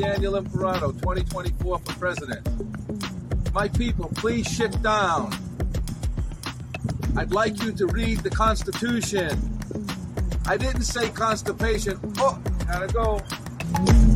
Daniel Imperato, 2024 for president. My people, please sit down. I'd like you to read the Constitution. I didn't say constipation. Oh, gotta go.